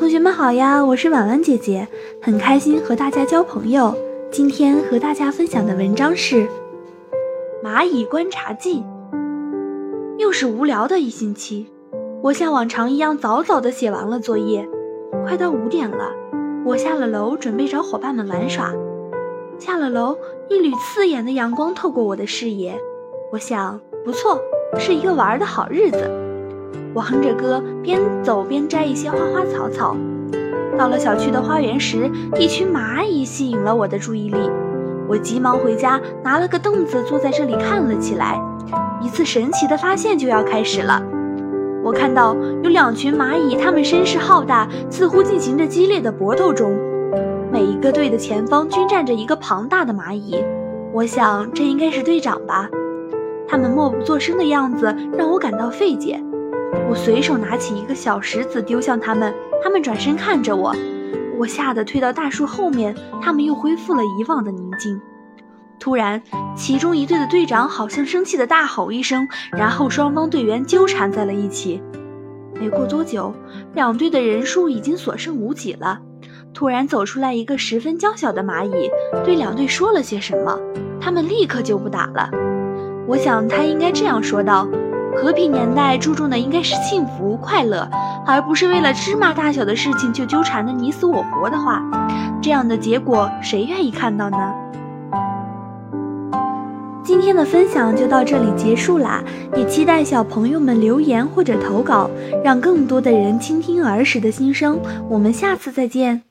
同学们好呀，我是婉婉姐姐，很开心和大家交朋友。今天和大家分享的文章是《蚂蚁观察记》。又是无聊的一星期，我像往常一样早早的写完了作业。快到五点了，我下了楼准备找伙伴们玩耍。下了楼，一缕刺眼的阳光透过我的视野，我想，不错，是一个玩的好日子。我哼着歌，边走边摘一些花花草草。到了小区的花园时，一群蚂蚁吸引了我的注意力。我急忙回家，拿了个凳子坐在这里看了起来。一次神奇的发现就要开始了。我看到有两群蚂蚁，它们声势浩大，似乎进行着激烈的搏斗中。每一个队的前方均站着一个庞大的蚂蚁。我想，这应该是队长吧。他们默不作声的样子让我感到费解。我随手拿起一个小石子丢向他们，他们转身看着我，我吓得退到大树后面，他们又恢复了以往的宁静。突然，其中一队的队长好像生气的大吼一声，然后双方队员纠缠在了一起。没过多久，两队的人数已经所剩无几了。突然走出来一个十分娇小的蚂蚁，对两队说了些什么，他们立刻就不打了。我想他应该这样说道。和平年代注重的应该是幸福快乐，而不是为了芝麻大小的事情就纠缠的你死我活的话，这样的结果谁愿意看到呢？今天的分享就到这里结束啦，也期待小朋友们留言或者投稿，让更多的人倾听儿时的心声。我们下次再见。